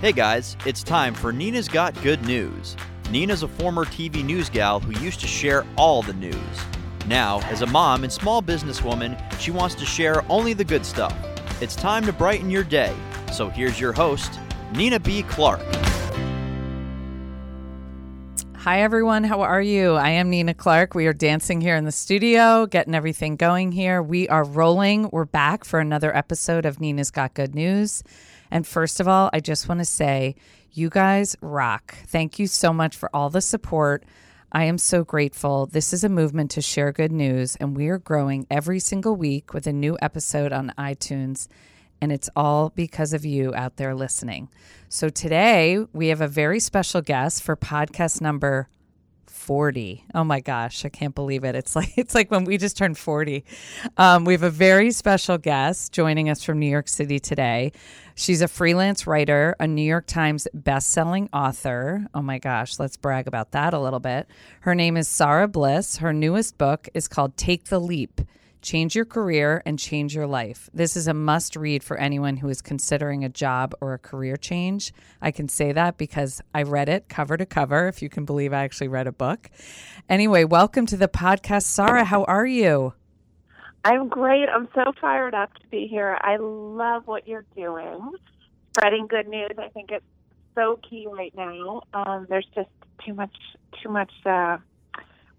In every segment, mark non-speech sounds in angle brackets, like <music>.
Hey guys, it's time for Nina's Got Good News. Nina's a former TV news gal who used to share all the news. Now, as a mom and small businesswoman, she wants to share only the good stuff. It's time to brighten your day. So here's your host, Nina B. Clark. Hi, everyone. How are you? I am Nina Clark. We are dancing here in the studio, getting everything going here. We are rolling. We're back for another episode of Nina's Got Good News. And first of all, I just want to say, you guys rock. Thank you so much for all the support. I am so grateful. This is a movement to share good news, and we are growing every single week with a new episode on iTunes. And it's all because of you out there listening. So today we have a very special guest for podcast number 40. Oh my gosh, I can't believe it. It's <laughs> like it's like when we just turned 40. Um, we have a very special guest joining us from New York City today. She's a freelance writer, a New York Times best-selling author. Oh my gosh, let's brag about that a little bit. Her name is Sarah Bliss. Her newest book is called Take the Leap Change Your Career and Change Your Life. This is a must read for anyone who is considering a job or a career change. I can say that because I read it cover to cover, if you can believe I actually read a book. Anyway, welcome to the podcast. Sarah, how are you? I'm great. I'm so fired up to be here. I love what you're doing. Spreading good news. I think it's so key right now. Um, there's just too much, too much. Uh,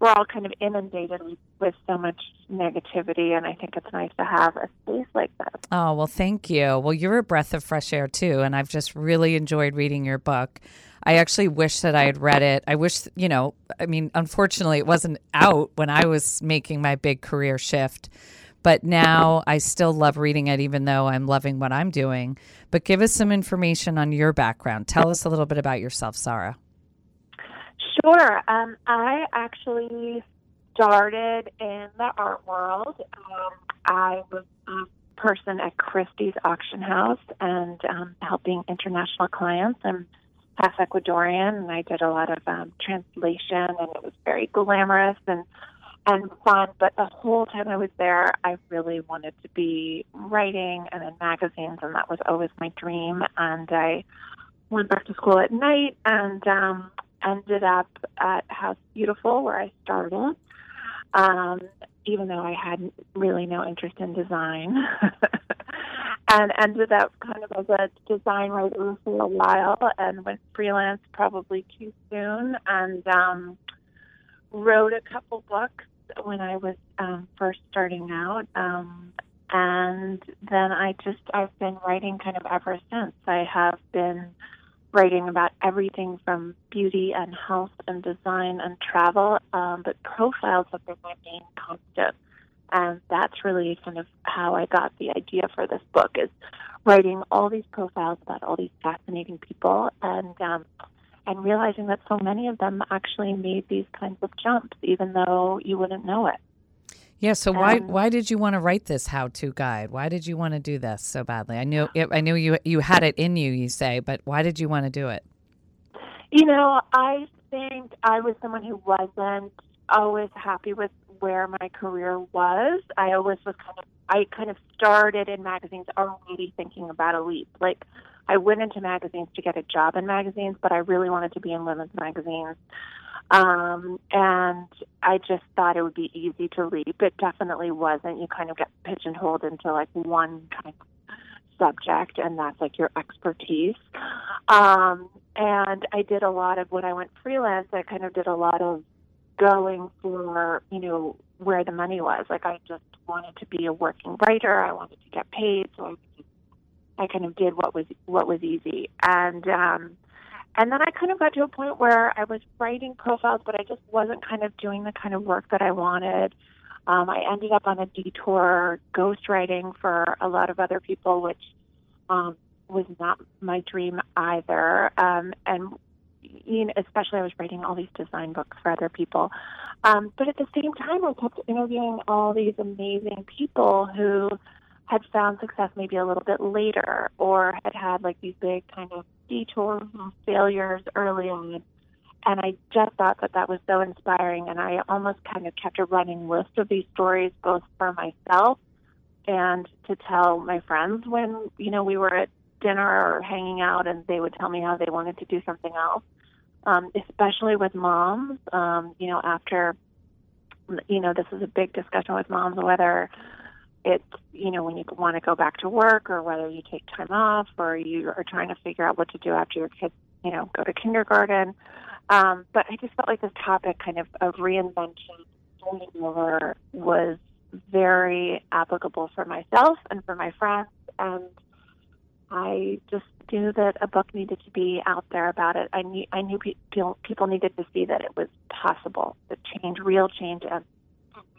we're all kind of inundated with so much negativity, and I think it's nice to have a space like this. Oh, well, thank you. Well, you're a breath of fresh air, too, and I've just really enjoyed reading your book. I actually wish that I had read it. I wish, you know, I mean, unfortunately, it wasn't out when I was making my big career shift. But now I still love reading it, even though I'm loving what I'm doing. But give us some information on your background. Tell us a little bit about yourself, Sarah. Sure. Um, I actually started in the art world. Um, I was a person at Christie's auction house and um, helping international clients. I'm half Ecuadorian, and I did a lot of um, translation, and it was very glamorous and and fun. But the whole time I was there, I really wanted to be writing and in magazines, and that was always my dream. And I went back to school at night and um, ended up at House Beautiful, where I started. Um, even though I had really no interest in design, <laughs> and ended up kind of as a design writer for a while, and went freelance probably too soon, and um, wrote a couple books when I was um, first starting out. Um, and then I just, I've been writing kind of ever since. I have been writing about everything from beauty and health and design and travel, um, but profiles have been my main constant. And that's really kind of how I got the idea for this book is writing all these profiles about all these fascinating people and um, and realizing that so many of them actually made these kinds of jumps, even though you wouldn't know it. Yeah. So why um, why did you want to write this how to guide? Why did you want to do this so badly? I knew <gasps> I knew you you had it in you. You say, but why did you want to do it? You know, I think I was someone who wasn't always happy with where my career was. I always was kind of I kind of started in magazines already thinking about a leap. Like I went into magazines to get a job in magazines, but I really wanted to be in women's magazines. Um, and I just thought it would be easy to leap. It definitely wasn't. You kind of get pigeonholed into like one kind of subject, and that's like your expertise. Um, and I did a lot of when I went freelance, I kind of did a lot of going for, you know, where the money was. Like I just wanted to be a working writer. I wanted to get paid, so I I kind of did what was what was easy, and um, and then I kind of got to a point where I was writing profiles, but I just wasn't kind of doing the kind of work that I wanted. Um, I ended up on a detour ghostwriting for a lot of other people, which um, was not my dream either. Um, and you know, especially I was writing all these design books for other people. Um, but at the same time, I kept interviewing all these amazing people who had found success maybe a little bit later or had had like these big kind of detours and failures early on. And I just thought that that was so inspiring. And I almost kind of kept a running list of these stories, both for myself and to tell my friends when, you know, we were at dinner or hanging out, and they would tell me how they wanted to do something else. Um, especially with moms, um, you know, after, you know, this is a big discussion with moms whether it's, you know, when you want to go back to work or whether you take time off or you are trying to figure out what to do after your kids, you know, go to kindergarten. Um, but I just felt like this topic kind of of reinvention, starting over, was very applicable for myself and for my friends. And I just knew that a book needed to be out there about it. I knew I knew people people needed to see that it was possible. That change, real change, and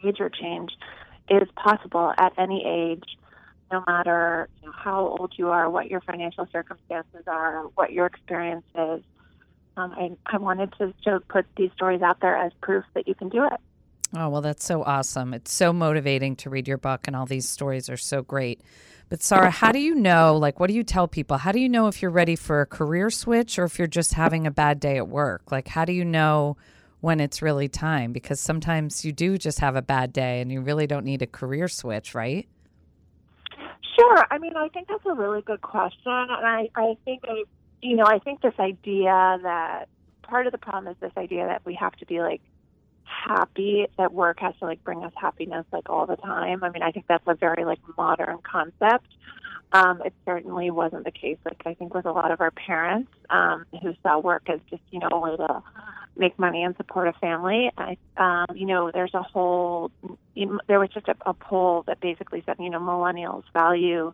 major change, is possible at any age, no matter you know, how old you are, what your financial circumstances are, what your experience is. Um, I, I wanted to, to put these stories out there as proof that you can do it. Oh, well, that's so awesome. It's so motivating to read your book, and all these stories are so great. But, Sarah, how do you know? Like, what do you tell people? How do you know if you're ready for a career switch or if you're just having a bad day at work? Like, how do you know when it's really time? Because sometimes you do just have a bad day and you really don't need a career switch, right? Sure. I mean, I think that's a really good question. And I, I think, you know, I think this idea that part of the problem is this idea that we have to be like happy that work has to like bring us happiness like all the time. I mean, I think that's a very like modern concept. Um, it certainly wasn't the case. Like I think with a lot of our parents um, who saw work as just you know a way to make money and support a family. I, um, you know, there's a whole. There was just a, a poll that basically said you know millennials value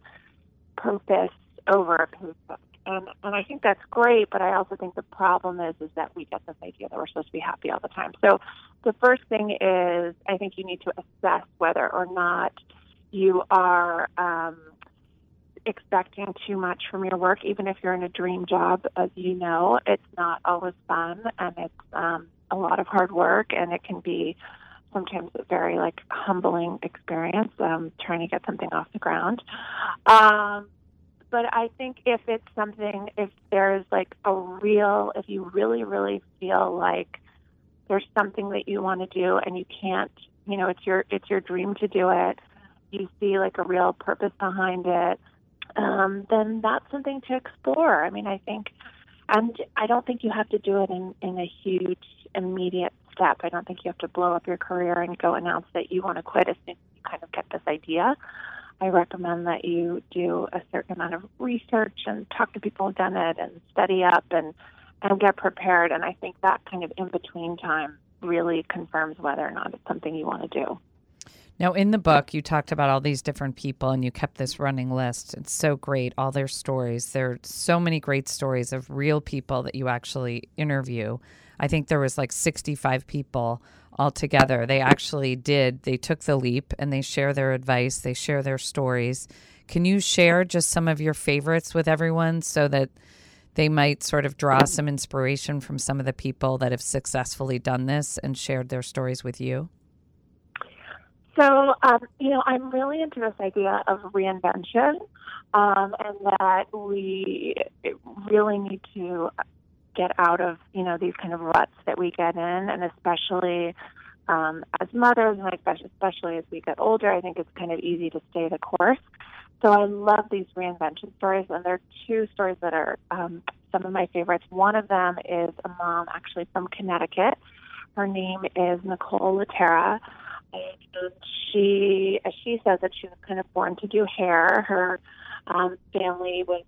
purpose over a paycheck and and I think that's great. But I also think the problem is is that we get this idea that we're supposed to be happy all the time. So the first thing is I think you need to assess whether or not you are um, expecting too much from your work, even if you're in a dream job. As you know, it's not always fun, and it's um, a lot of hard work, and it can be sometimes a very like humbling experience um, trying to get something off the ground. Um, but I think if it's something, if there's like a real, if you really, really feel like there's something that you want to do and you can't, you know, it's your it's your dream to do it. You see like a real purpose behind it. Um, then that's something to explore. I mean, I think, and I don't think you have to do it in in a huge immediate step. I don't think you have to blow up your career and go announce that you want to quit as soon as you kind of get this idea. I recommend that you do a certain amount of research and talk to people who've done it and study up and and get prepared. And I think that kind of in between time really confirms whether or not it's something you want to do. Now, in the book, you talked about all these different people and you kept this running list. It's so great, all their stories. There are so many great stories of real people that you actually interview. I think there was like 65 people altogether. They actually did. They took the leap and they share their advice, they share their stories. Can you share just some of your favorites with everyone so that they might sort of draw some inspiration from some of the people that have successfully done this and shared their stories with you? So, um, you know, I'm really into this idea of reinvention um, and that we really need to get out of you know these kind of ruts that we get in, and especially um, as mothers, and especially as we get older, I think it's kind of easy to stay the course. So I love these reinvention stories, and there are two stories that are um, some of my favorites. One of them is a mom actually from Connecticut. Her name is Nicole Laterra. She, as she says, that she was kind of born to do hair. Her um, family was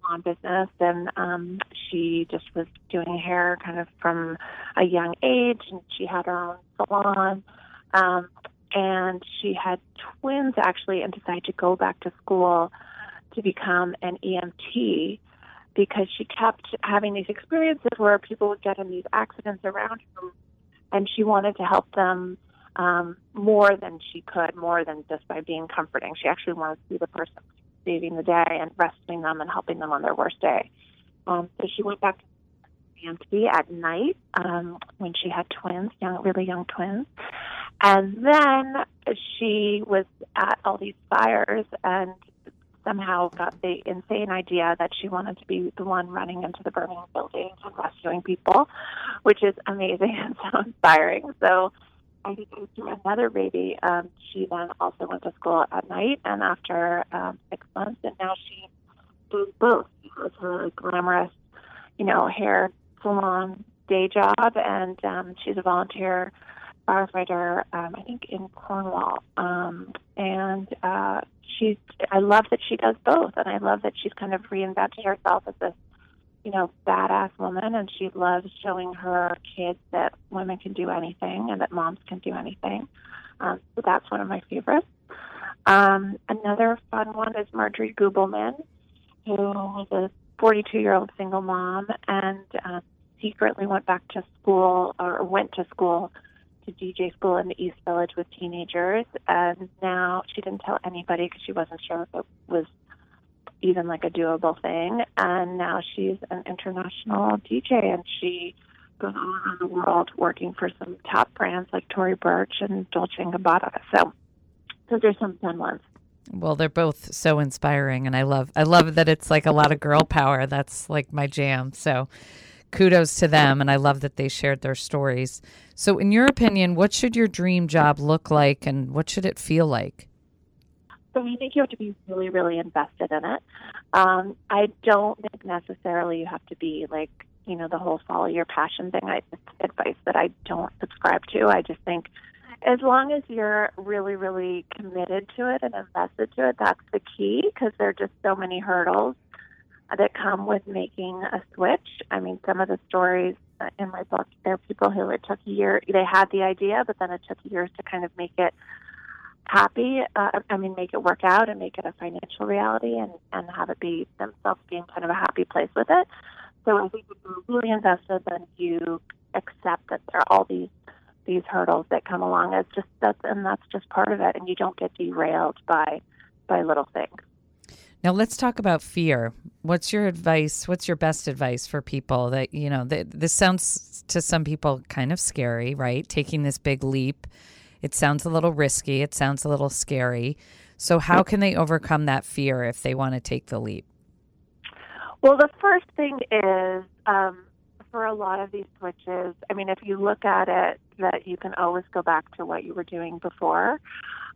salon business, and um, she just was doing hair kind of from a young age, and she had her own salon. Um, and she had twins actually, and decided to go back to school to become an EMT because she kept having these experiences where people would get in these accidents around her, and she wanted to help them um, more than she could, more than just by being comforting. She actually wanted to be the person saving the day and rescuing them and helping them on their worst day. Um, so she went back to EMT at night um, when she had twins, young, really young twins. And then she was at all these fires and somehow got the insane idea that she wanted to be the one running into the burning buildings and rescuing people, which is amazing <laughs> and so inspiring. So I think it was through another baby. Um, she then also went to school at night, and after um, six months, and now she does both. Has her glamorous, you know, hair salon day job, and um, she's a volunteer firefighter, um, I think in Cornwall. Um, and uh, she's, I love that she does both, and I love that she's kind of reinvented herself as this, you know, badass woman, and she loves showing her kids that women can do anything and that moms can do anything. Um, so that's one of my favorites. Um, another fun one is Marjorie Gubelmann, who was a 42 year old single mom and uh, secretly went back to school or went to school to DJ school in the East Village with teenagers. And now she didn't tell anybody because she wasn't sure if it was even like a doable thing. And now she's an international DJ and she goes all around the world working for some top brands like Tory Burch and Dolce & Gabbana. So those are some fun ones. Well, they're both so inspiring, and I love I love that it's like a lot of girl power. That's like my jam. So, kudos to them, and I love that they shared their stories. So, in your opinion, what should your dream job look like, and what should it feel like? So, I think you have to be really, really invested in it. Um, I don't think necessarily you have to be like you know the whole follow your passion thing. I advice that I don't subscribe to. I just think as long as you're really, really committed to it and invested to it, that's the key because there are just so many hurdles that come with making a switch. I mean, some of the stories in my book, there are people who it took a year, they had the idea, but then it took years to kind of make it happy. Uh, I mean, make it work out and make it a financial reality and, and have it be themselves being kind of a happy place with it. So if you're really invested, then you accept that there are all these these hurdles that come along. It's just that's and that's just part of it, and you don't get derailed by by little things. Now let's talk about fear. What's your advice? What's your best advice for people that you know? That this sounds to some people kind of scary, right? Taking this big leap. It sounds a little risky. It sounds a little scary. So how can they overcome that fear if they want to take the leap? Well, the first thing is um, for a lot of these switches, I mean, if you look at it, that you can always go back to what you were doing before,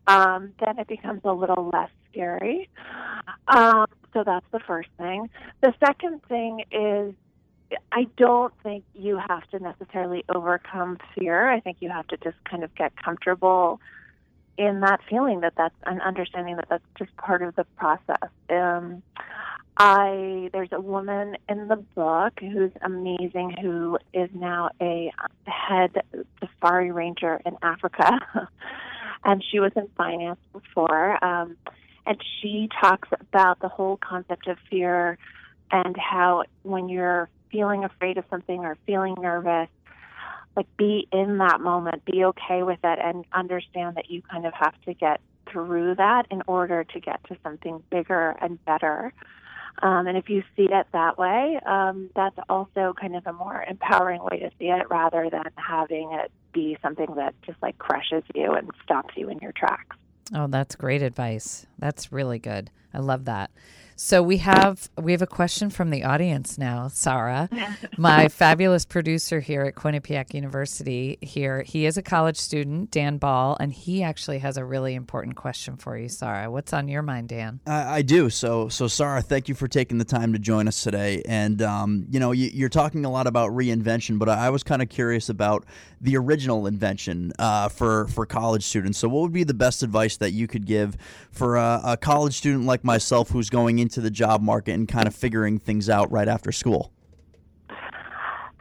um, then it becomes a little less scary. Um, so that's the first thing. The second thing is I don't think you have to necessarily overcome fear. I think you have to just kind of get comfortable in that feeling that that's an understanding that that's just part of the process. Um, I there's a woman in the book who's amazing who is now a head safari ranger in Africa, <laughs> and she was in finance before. Um, and she talks about the whole concept of fear and how when you're feeling afraid of something or feeling nervous, like be in that moment, be okay with it, and understand that you kind of have to get through that in order to get to something bigger and better. Um, and if you see it that way, um, that's also kind of a more empowering way to see it rather than having it be something that just like crushes you and stops you in your tracks. Oh, that's great advice. That's really good. I love that. So we have we have a question from the audience now, Sarah, my <laughs> fabulous producer here at Quinnipiac University. Here, he is a college student, Dan Ball, and he actually has a really important question for you, Sarah. What's on your mind, Dan? I, I do. So, so Sarah, thank you for taking the time to join us today. And um, you know, you, are talking a lot about reinvention, but I was kind of curious about the original invention uh, for for college students. So, what would be the best advice that you could give for a, a college student like myself who's going into into the job market and kind of figuring things out right after school?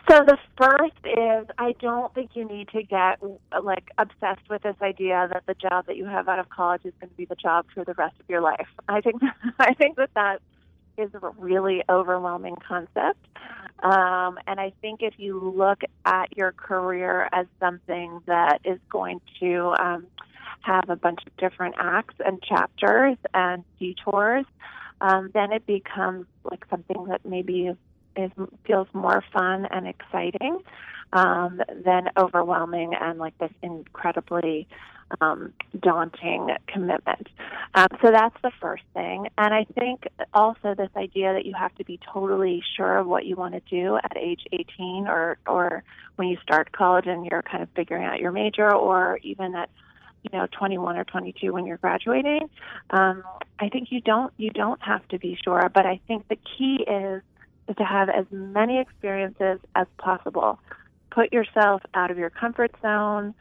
So the first is I don't think you need to get like obsessed with this idea that the job that you have out of college is going to be the job for the rest of your life. I think <laughs> I think that that is a really overwhelming concept. Um, and I think if you look at your career as something that is going to um, have a bunch of different acts and chapters and detours, um, then it becomes like something that maybe is, is feels more fun and exciting um, than overwhelming and like this incredibly um, daunting commitment. Um, so that's the first thing. And I think also this idea that you have to be totally sure of what you want to do at age 18 or, or when you start college and you're kind of figuring out your major or even at you know 21 or 22 when you're graduating. Um, i think you don't you don't have to be sure but i think the key is is to have as many experiences as possible. Put yourself out of your comfort zone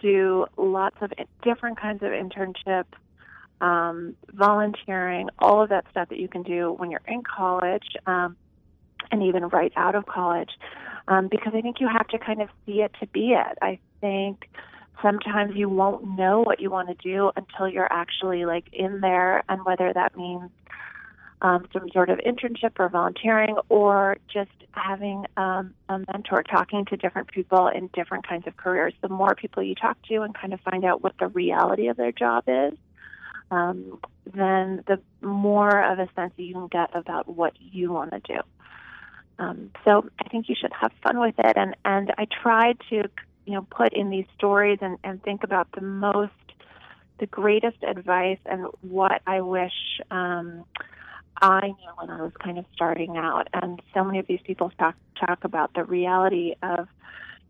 do lots of different kinds of internships um, volunteering all of that stuff that you can do when you're in college um, and even right out of college um, because i think you have to kind of see it to be it. I think sometimes you won't know what you want to do until you're actually like in there and whether that means um, some sort of internship or volunteering or just having um, a mentor talking to different people in different kinds of careers. The more people you talk to and kind of find out what the reality of their job is um, then the more of a sense you can get about what you want to do. Um, so I think you should have fun with it and and I tried to you know put in these stories and, and think about the most the greatest advice and what I wish um, I knew when I was kind of starting out. And so many of these people talk talk about the reality of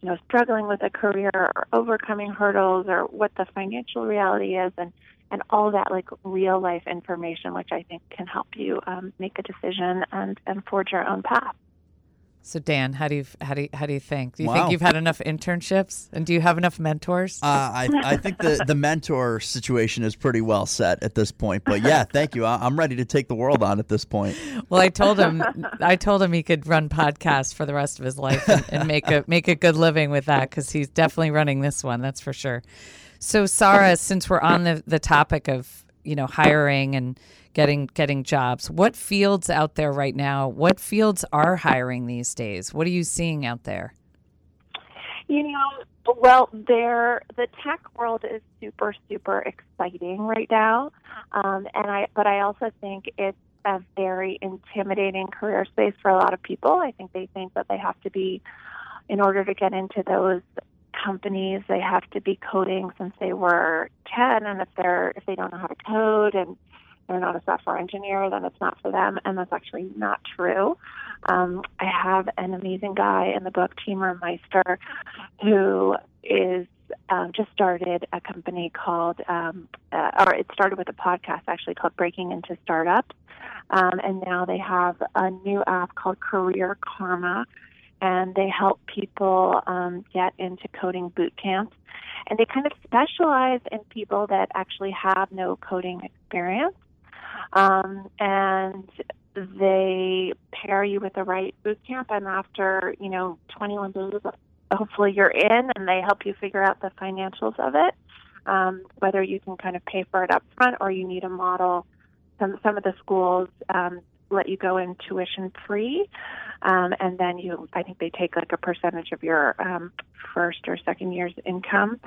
you know struggling with a career or overcoming hurdles or what the financial reality is and and all that like real life information which I think can help you um, make a decision and and forge your own path. So Dan, how do you how do you, how do you think? Do you Wow. think you've had enough internships, and do you have enough mentors? Uh, I, I think the, the mentor situation is pretty well set at this point. But yeah, thank you. I, I'm ready to take the world on at this point. well, I told him I told him he could run podcasts for the rest of his life and, and make a make a good living with that because he's definitely running this one. That's for sure. So, Sarah, since we're on the the topic of you know hiring and getting getting jobs, what fields out there right now? What fields are hiring these days? What are you seeing out there? You know, well, there the tech world is super super exciting right now, um, and I but I also think it's a very intimidating career space for a lot of people. I think they think that they have to be, in order to get into those companies, they have to be coding since they were ten, and if they're if they don't know how to code and they're not a software engineer, then it's not for them, and that's actually not true. Um, I have an amazing guy in the book, Timur Meyster, who is um, just started a company called, um, uh, or it started with a podcast actually called Breaking Into Startups. Um, and now they have a new app called Career Karma, and they help people um, get into coding boot camps. And they kind of specialize in people that actually have no coding experience. Um, and they pair you with the right boot camp, and after you know 21 days, hopefully you're in, and they help you figure out the financials of it, um, whether you can kind of pay for it up front or you need a model. Some some of the schools um, let you go in tuition free, um, and then you I think they take like a percentage of your um, first or second year's income.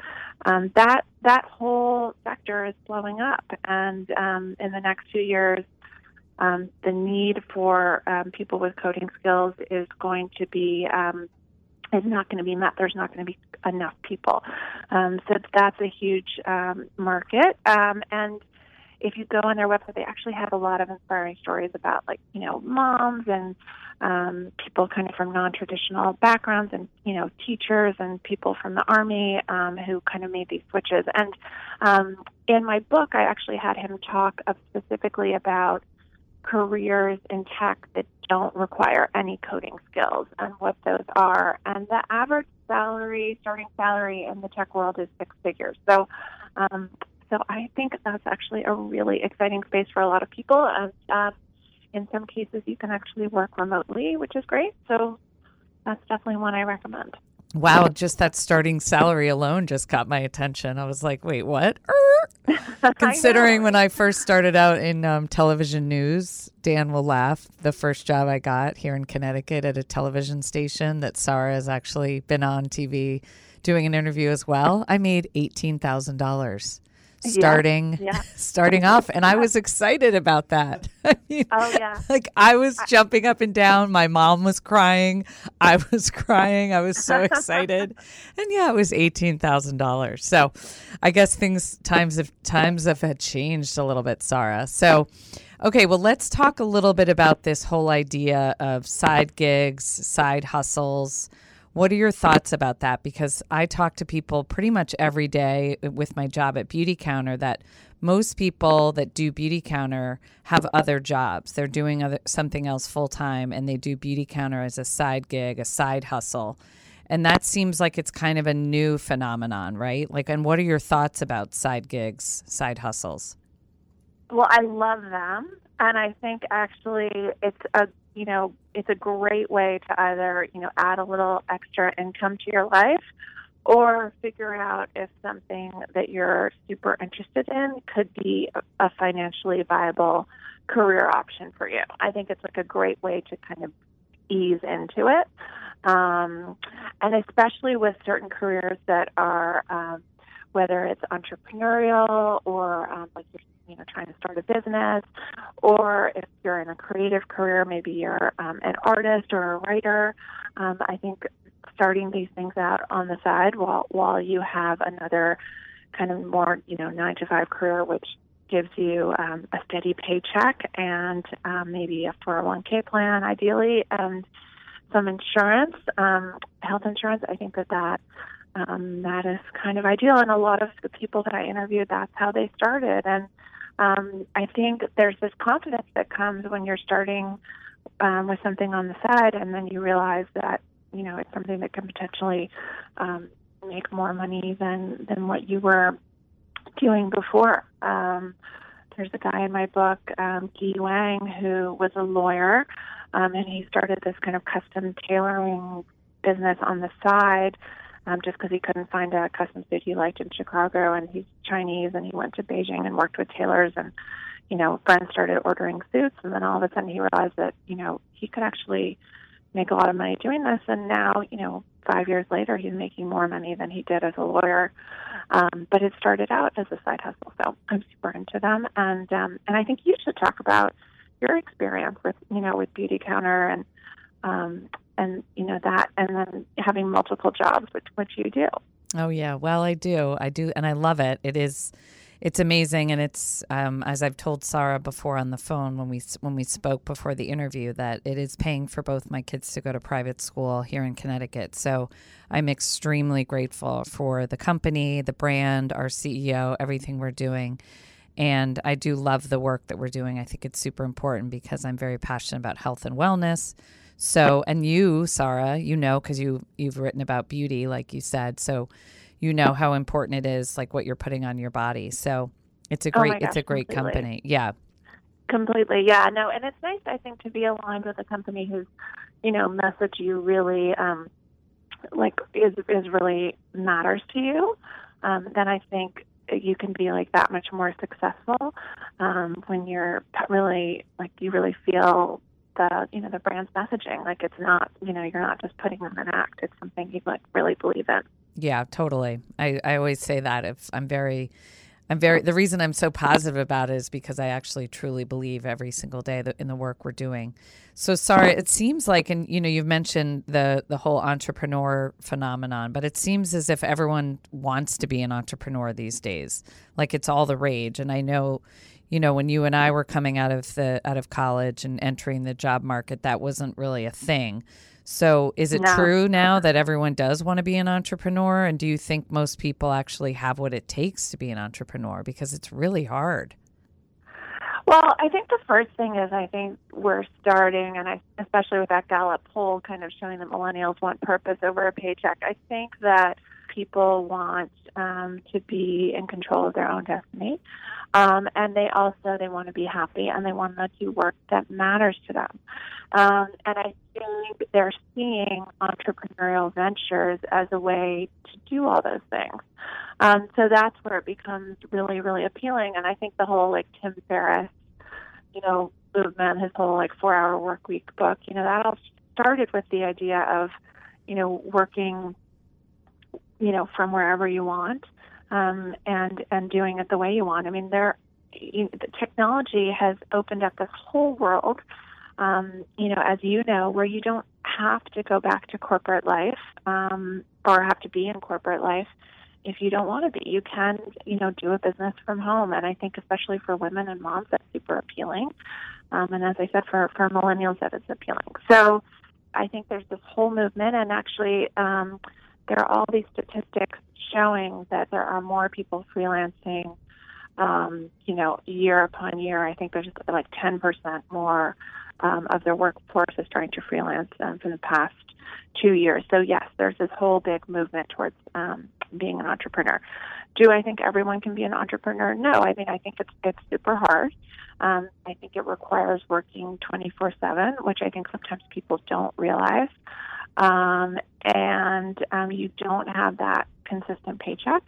Um, that that whole sector is blowing up, and um, in the next few years, um, the need for um, people with coding skills is going to be um, is not going to be met. There's not going to be enough people, um, so that's a huge um, market. Um, and if you go on their website, they actually have a lot of inspiring stories about like you know moms and um, people kind of from non-traditional backgrounds, and you know teachers and people from the army um, who kind of made these switches. And um, in my book, I actually had him talk of specifically about careers in tech that don't require any coding skills and what those are. And the average salary, starting salary in the tech world is six figures. So, um, so I think that's actually a really exciting space for a lot of people. And um, in some cases, you can actually work remotely, which is great. So that's definitely one I recommend. Wow, just that starting salary alone just caught my attention. I was like, wait, what? <laughs> Considering when I first started out in um, television news, Dan will laugh. The first job I got here in Connecticut at a television station that Sarah has actually been on TV doing an interview as well, I made $18,000 starting yeah. <laughs> starting off and I was excited about that. <laughs> I mean, Oh, yeah. <laughs> like I was jumping up and down. My mom was crying. I was crying. I was so excited. and yeah, it was eighteen thousand dollars. So I guess things times have times have had changed a little bit, Sarah. So okay, well let's talk a little bit about this whole idea of side gigs, side hustles. What are your thoughts about that? Because I talk to people pretty much every day with my job at Beauty Counter that most people that do Beauty Counter have other jobs. They're doing other, something else full time and they do Beauty Counter as a side gig, a side hustle. And that seems like it's kind of a new phenomenon, right? Like, and what are your thoughts about side gigs, side hustles? Well, I love them. And I think actually it's a, you know, it's a great way to either, you know, add a little extra income to your life or figure out if something that you're super interested in could be a financially viable career option for you. I think it's like a great way to kind of ease into it. Um, and especially with certain careers that are, um, whether it's entrepreneurial or um, like you're you know trying to start a business, or if you're in a creative career, maybe you're um, an artist or a writer. Um, I think starting these things out on the side while while you have another kind of more you know nine to five career, which gives you um, a steady paycheck and um, maybe a 401k plan, ideally, and some insurance, um, health insurance. I think that that um, that is kind of ideal. And a lot of the people that I interviewed, that's how they started. And um, I think there's this confidence that comes when you're starting um, with something on the side, and then you realize that you know it's something that can potentially um, make more money than than what you were doing before. Um, there's a guy in my book, um, Wang, who was a lawyer, um, and he started this kind of custom tailoring business on the side um, just because he couldn't find a custom suit he liked in Chicago, and he's Chinese, and he went to Beijing and worked with tailors, and you know, friends started ordering suits, and then all of a sudden he realized that you know he could actually make a lot of money doing this, and now you know, five years later, he's making more money than he did as a lawyer. Um, but it started out as a side hustle, so I'm super into them, and um, and I think you should talk about your experience with you know with Beauty Counter and um, and you know that and then having multiple jobs which which you do. Oh yeah. Well i do. I do and i love it. It is it's amazing and it's um, as i've told sarah before on the phone when we when we spoke before the interview that it is paying for both my kids to go to private school here in connecticut. So i'm extremely grateful for the company the brand our ceo everything we're doing. And i do love the work that we're doing. I think it's super important because i'm very passionate about health and wellness so, and you, Sarah, you know, because you you've written about beauty, like you said, so you know how important it is, like what you're putting on your body. So, it's a oh great, gosh, it's a great completely. company. Yeah, completely. Yeah, no, and it's nice, I think, to be aligned with a company whose, you know, message you really, um, like, is is really matters to you. Um, then I think you can be like that much more successful um, when you're really like you really feel the you know the brand's messaging. Like it's not you know you're not just putting on an act. It's something you like really believe in. Yeah, totally. I I always say that if I'm very. I'm very. The reason I'm so positive about it is because I actually truly believe every single day that in the work we're doing. So, sorry, it seems like, and you know, you've mentioned the the whole entrepreneur phenomenon, but it seems as if everyone wants to be an entrepreneur these days. Like it's all the rage, and I know you know, when you and I were coming out of the out of college and entering the job market, that wasn't really a thing. So, is it No. true now that everyone does want to be an entrepreneur? And do you think most people actually have what it takes to be an entrepreneur? Because it's really hard. Well, I think the first thing is I think we're starting, and I, especially with that Gallup poll kind of showing that millennials want purpose over a paycheck. I think that people want um, to be in control of their own destiny, um, and they also they want to be happy and they want to do work that matters to them. Um, and I think they're seeing entrepreneurial ventures as a way to do all those things. Um, so that's where it becomes really, really appealing. And I think the whole like Tim Ferriss, you know, movement, his whole like four hour work week book, you know, that all started with the idea of, you know, working, you know, from wherever you want, um, and and doing it the way you want. I mean, there, you, the technology has opened up this whole world, um, you know, as you know, where you don't have to go back to corporate life um, or have to be in corporate life if you don't want to be. You can, you know, do a business from home, and I think especially for women and moms, that's super appealing. Um, and as I said, for for millennials, that is appealing. So, I think there's this whole movement, and actually, um, there are all these statistics showing that there are more people freelancing. Um, you know, year upon year, I think there's like 10% more um, of their workforce is trying to freelance um, for the past two years. So yes, there's this whole big movement towards um, being an entrepreneur. Do I think everyone can be an entrepreneur? No. I mean, I think it's it's super hard. Um, I think it requires working 24/7, which I think sometimes people don't realize. Um, and um, you don't have that consistent paycheck,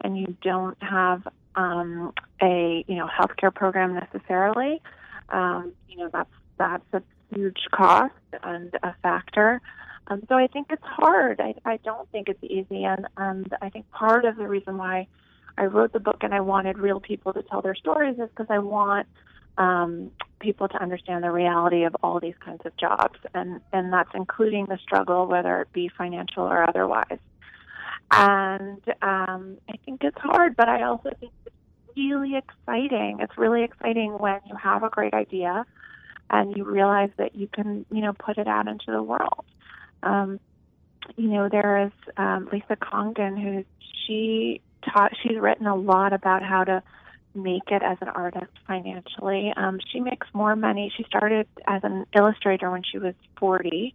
and you don't have um, a you know healthcare program necessarily. Um, you know that's that's a huge cost and a factor. Um, so I think it's hard. I, I don't think it's easy, and and I think part of the reason why I wrote the book and I wanted real people to tell their stories is because I want um, people to understand the reality of all these kinds of jobs, and and that's including the struggle, whether it be financial or otherwise. And um, I think it's hard, but I also think it's really exciting. It's really exciting when you have a great idea and you realize that you can, you know, put it out into the world. Um, you know, there is um, Lisa Congdon, who she taught. She's written a lot about how to make it as an artist financially. Um, she makes more money. She started as an illustrator when she was 40.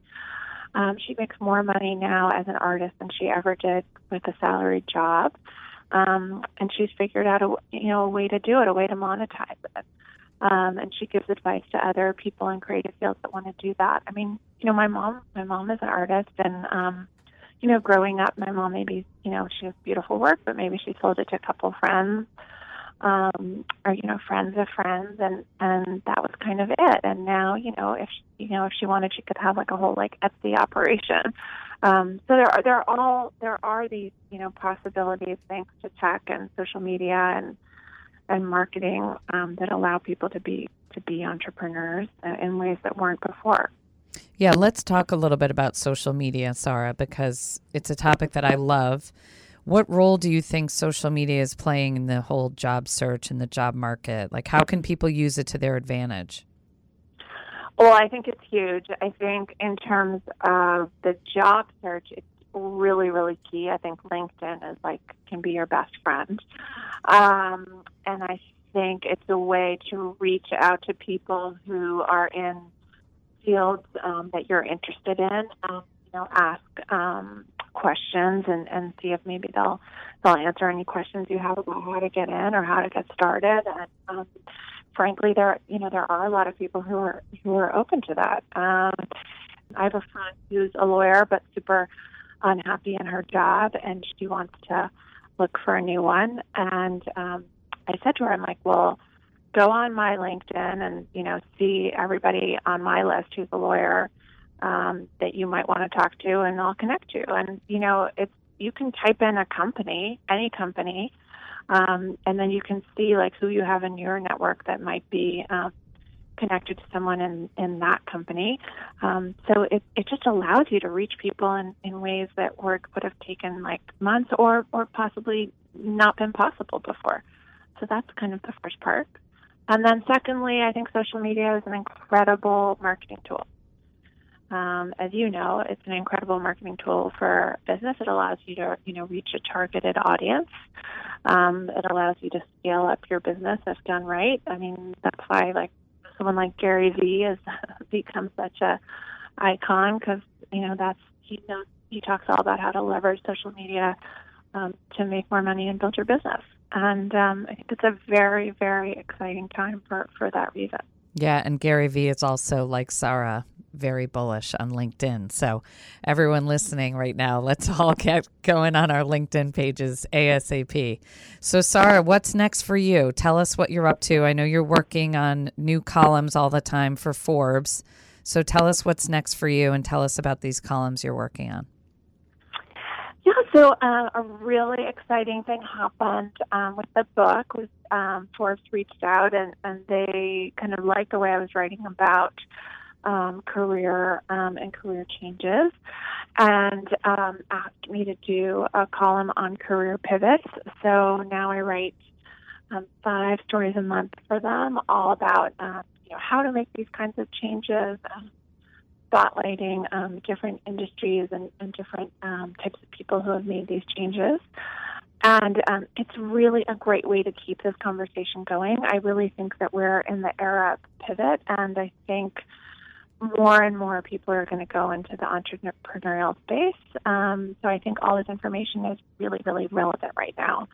Um, she makes more money now as an artist than she ever did with a salaried job. Um, and she's figured out a you know a way to do it, a way to monetize it. Um, and she gives advice to other people in creative fields that want to do that. I mean, you know, my mom, my mom is an artist, and um, you know, growing up, my mom maybe, you know, she has beautiful work, but maybe she sold it to a couple friends, um, or you know, friends of friends, and and that was kind of it. And now, you know, if you know, if she wanted, she could have like a whole like Etsy operation. Um, so there are there are all there are these you know possibilities thanks to tech and social media and and marketing um, that allow people to be to be entrepreneurs in ways that weren't before. Yeah, let's talk a little bit about social media, Sarah, because it's a topic that I love. What role do you think social media is playing in the whole job search and the job market? Like, how can people use it to their advantage? Well, I think it's huge. I think in terms of the job search, it's really, really key. I think LinkedIn is like can be your best friend, um, and I think it's a way to reach out to people who are in fields um, that you're interested in. Um, you know, ask um, questions and, and see if maybe they'll they'll answer any questions you have about how to get in or how to get started. And um, frankly, there you know there are a lot of people who are who are open to that. Um, I have a friend who's a lawyer but super unhappy in her job and she wants to look for a new one. And um, I said to her, I'm like, well, go on my LinkedIn and you know see everybody on my list who's a lawyer um, that you might want to talk to, and I'll connect you. And you know, it's you can type in a company, any company, um, and then you can see like who you have in your network that might be uh, connected to someone in, in that company. Um, so it, it just allows you to reach people in, in ways that work would have taken like months or, or possibly not been possible before. So that's kind of the first part. And then secondly, I think social media is an incredible marketing tool. Um, as you know, it's an incredible marketing tool for business. It allows you to, you know, reach a targeted audience. Um, it allows you to scale up your business if done right. I mean, that's why like someone like Gary Vee has <laughs> become such a icon because you know that's he knows he talks all about how to leverage social media um, to make more money and build your business. And um, I think it's a very very exciting time for for that reason. Yeah, and Gary Vee is also like Sarah, very bullish on LinkedIn. So, everyone listening right now, let's all get going on our LinkedIn pages ASAP. So, Sarah, what's next for you? Tell us what you're up to. I know you're working on new columns all the time for Forbes. So, tell us what's next for you and tell us about these columns you're working on. Yeah, so uh, a really exciting thing happened um, with the book was um, Forbes reached out and, and they kind of liked the way I was writing about um, career um, and career changes and um, asked me to do a column on career pivots. So now I write um, five stories a month for them, all about uh, you know how to make these kinds of changes, um, spotlighting um, different industries and, and different um, types of people who have made these changes. And um, it's really a great way to keep this conversation going. I really think that we're in the era of pivot, and I think more and more people are going to go into the entrepreneurial space. Um, so I think all this information is really, really relevant right now.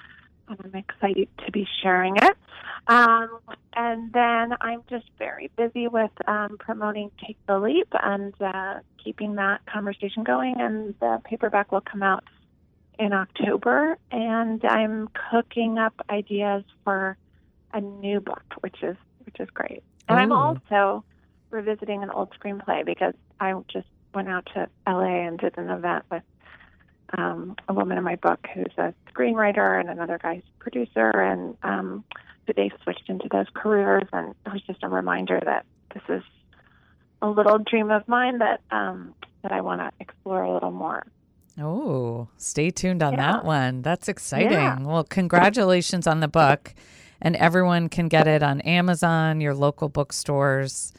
And I'm excited to be sharing it. Um, and then I'm just very busy with um, promoting Take the Leap and uh, keeping that conversation going. And the paperback will come out in October. And I'm cooking up ideas for a new book, which is which is great. And I'm also revisiting an old screenplay because I just went out to LA and did an event with um, a woman in my book who's a screenwriter and another guy's producer, and um, they switched into those careers, and it was just a reminder that this is a little dream of mine that um, that I want to explore a little more. Oh, stay tuned on Yeah. that one. That's exciting. Yeah. Well, congratulations on the book. And everyone can get it on Amazon, your local bookstores.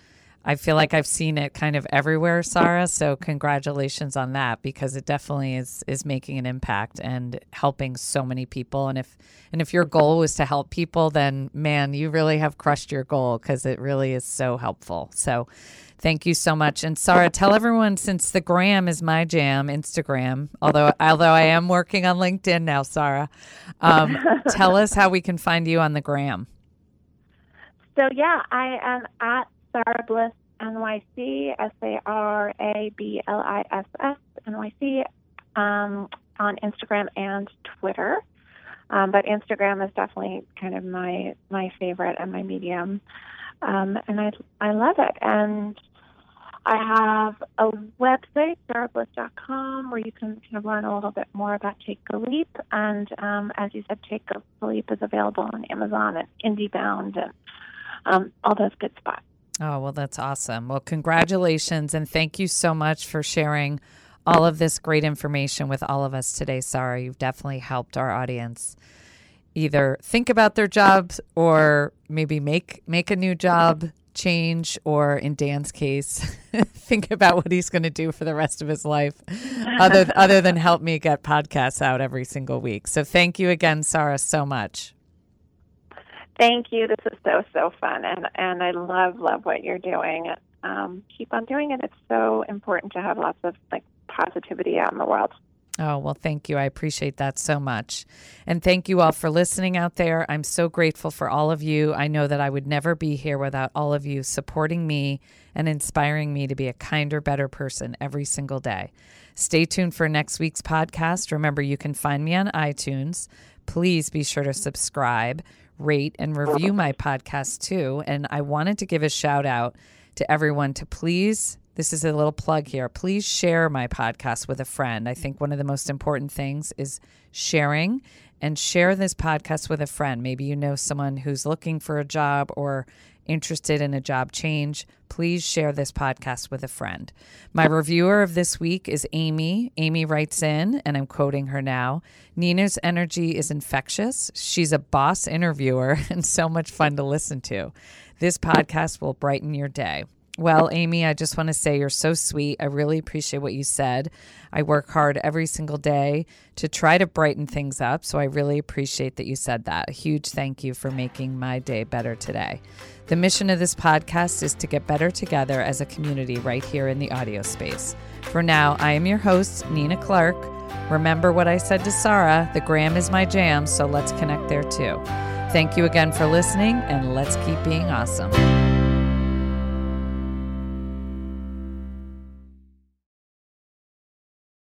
I feel like I've seen it kind of everywhere, Sara. So congratulations on that because it definitely is is making an impact and helping so many people. And if and if your goal was to help people, then man, you really have crushed your goal because it really is so helpful. So Thank you so much. And Sara, tell everyone since the gram is my jam, Instagram, although although I am working on LinkedIn now, Sara. Um, tell <laughs> us how we can find you on the gram. So yeah, I am at Sara Bliss NYC, S A R A B L I S S NYC, um, on Instagram and Twitter. Um, but Instagram is definitely kind of my my favorite and my medium, um, and I I love it. And I have a website, sarabliss.com, where you can kind of learn a little bit more about Take a Leap. And um, as you said, Take a Leap is available on Amazon and IndieBound and um, all those good spots. Oh, well, that's awesome. Well, congratulations and thank you so much for sharing all of this great information with all of us today, Sara. You've definitely helped our audience either think about their jobs or maybe make make a new job change or in Dan's case <laughs> think about what he's going to do for the rest of his life other other than help me get podcasts out every single week. So thank you again Sara so much. Thank you. This is so so fun, and and I love love what you're doing. Um, keep on doing it. It's so important to have lots of like positivity out in the world. Oh, well, thank you. I appreciate that so much. And thank you all for listening out there. I'm so grateful for all of you. I know that I would never be here without all of you supporting me and inspiring me to be a kinder, better person every single day. Stay tuned for next week's podcast. Remember, you can find me on iTunes. Please be sure to subscribe, rate, and review my podcast too. And I wanted to give a shout out to everyone to please this is a little plug here. Please share my podcast with a friend. I think one of the most important things is sharing and share this podcast with a friend. Maybe you know someone who's looking for a job or interested in a job change. Please share this podcast with a friend. My reviewer of this week is Amy. Amy writes in, and I'm quoting her now Nina's energy is infectious. She's a boss interviewer <laughs> and so much fun to listen to. This podcast will brighten your day. Well, Amy, I just want to say you're so sweet. I really appreciate what you said. I work hard every single day to try to brighten things up. So I really appreciate that you said that. A huge thank you for making my day better today. The mission of this podcast is to get better together as a community right here in the audio space. For now, I am your host, Nina Clark. Remember what I said to Sara the gram is my jam, so let's connect there too. Thank you again for listening, and let's keep being awesome.